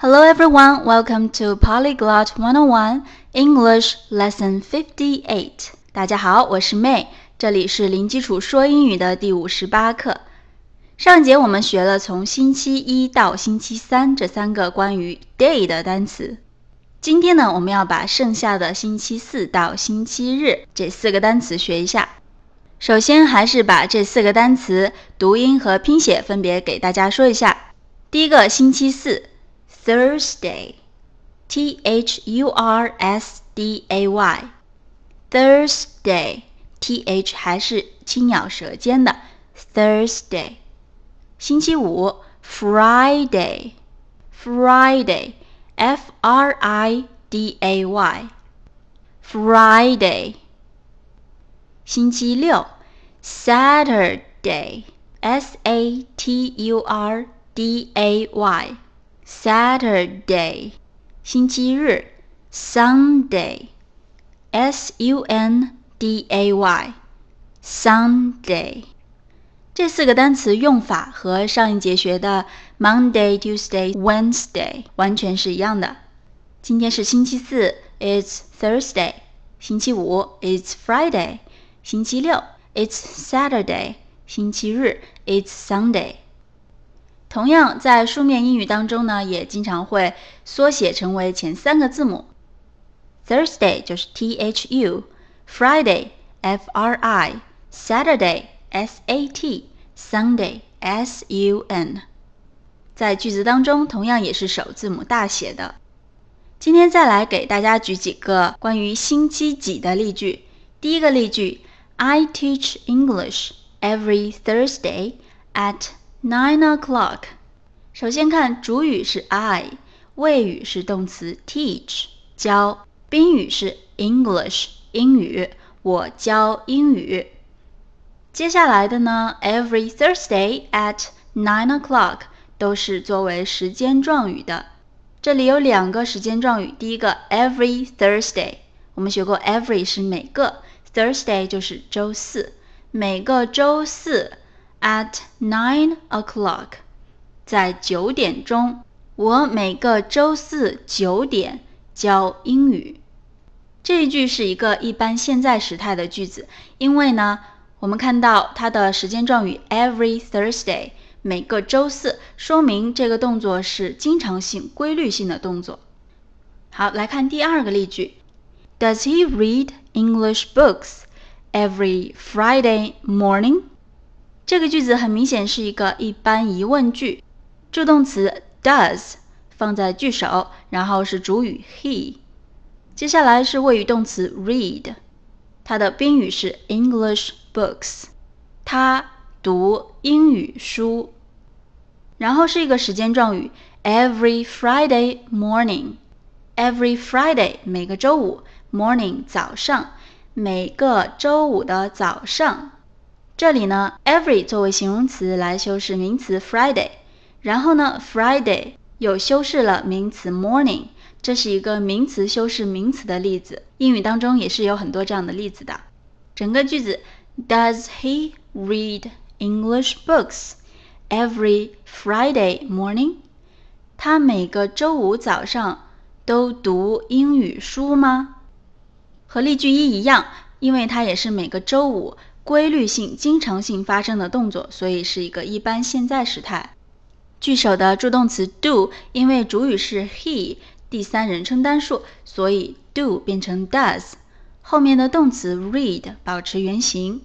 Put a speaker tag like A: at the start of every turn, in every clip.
A: Hello everyone, welcome to Polyglot 101 English Lesson 58. 大家好，我是 May，这里是零基础说英语的第五十八课。上节我们学了从星期一到星期三这三个关于 day 的单词。今天呢，我们要把剩下的星期四到星期日这四个单词学一下。首先，还是把这四个单词读音和拼写分别给大家说一下。第一个星期四 ，Thursday，T H U R S D A Y，Thursday，T H 还是轻咬舌尖的，Thursday。星期五，Friday，Friday。F R I D A Y，Friday。星期六，Saturday，S A T U R D A Y，Saturday。星期日，Sunday，S U N D A Y，Sunday。这四个单词用法和上一节学的 Monday、Tuesday、Wednesday 完全是一样的。今天是星期四，It's Thursday；星期五，It's Friday；星期六，It's Saturday；星期日，It's Sunday。 同样，在书面英语当中呢，也经常会缩写成为前三个字母。Thursday 就是 T H U，Friday F R I，Saturday。S A T Sunday S U N，在句子当中同样也是首字母大写的。今天再来给大家举几个关于星期几的例句。第一个例句：I teach English every Thursday at nine o'clock。首先看主语是 I，谓语是动词 teach 教，宾语是 English 英语，我教英语。接下来的呢，every Thursday at nine o'clock 都是作为时间状语的。这里有两个时间状语，第一个 every Thursday，我们学过 every 是每个，Thursday 就是周四，每个周四 at nine o'clock，在九点钟，我每个周四九点教英语。这一句是一个一般现在时态的句子，因为呢。我们看到它的时间状语 every Thursday，每个周四，说明这个动作是经常性、规律性的动作。好，来看第二个例句：Does he read English books every Friday morning？这个句子很明显是一个一般疑问句，助动词 does 放在句首，然后是主语 he，接下来是谓语动词 read。它的宾语是 English books，他读英语书，然后是一个时间状语 every Friday morning，every Friday 每个周五。morning 早上，每个周五的早上。这里呢，every 作为形容词来修饰名词 Friday，然后呢，Friday 又修饰了名词 morning。这是一个名词修饰名词的例子，英语当中也是有很多这样的例子的。整个句子：Does he read English books every Friday morning？他每个周五早上都读英语书吗？和例句一一样，因为它也是每个周五规律性、经常性发生的动作，所以是一个一般现在时态。句首的助动词 do，因为主语是 he。第三人称单数，所以 do 变成 does，后面的动词 read 保持原形。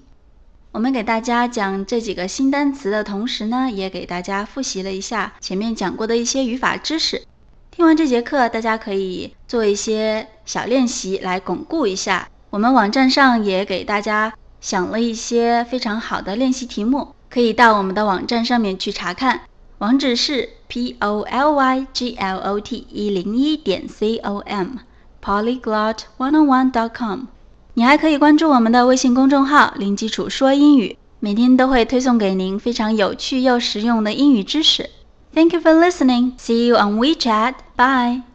A: 我们给大家讲这几个新单词的同时呢，也给大家复习了一下前面讲过的一些语法知识。听完这节课，大家可以做一些小练习来巩固一下。我们网站上也给大家想了一些非常好的练习题目，可以到我们的网站上面去查看。网址是 p o l y g l o t 一零一点 c o m polyglot one on one dot com。你还可以关注我们的微信公众号“零基础说英语”，每天都会推送给您非常有趣又实用的英语知识。Thank you for listening. See you on WeChat. Bye.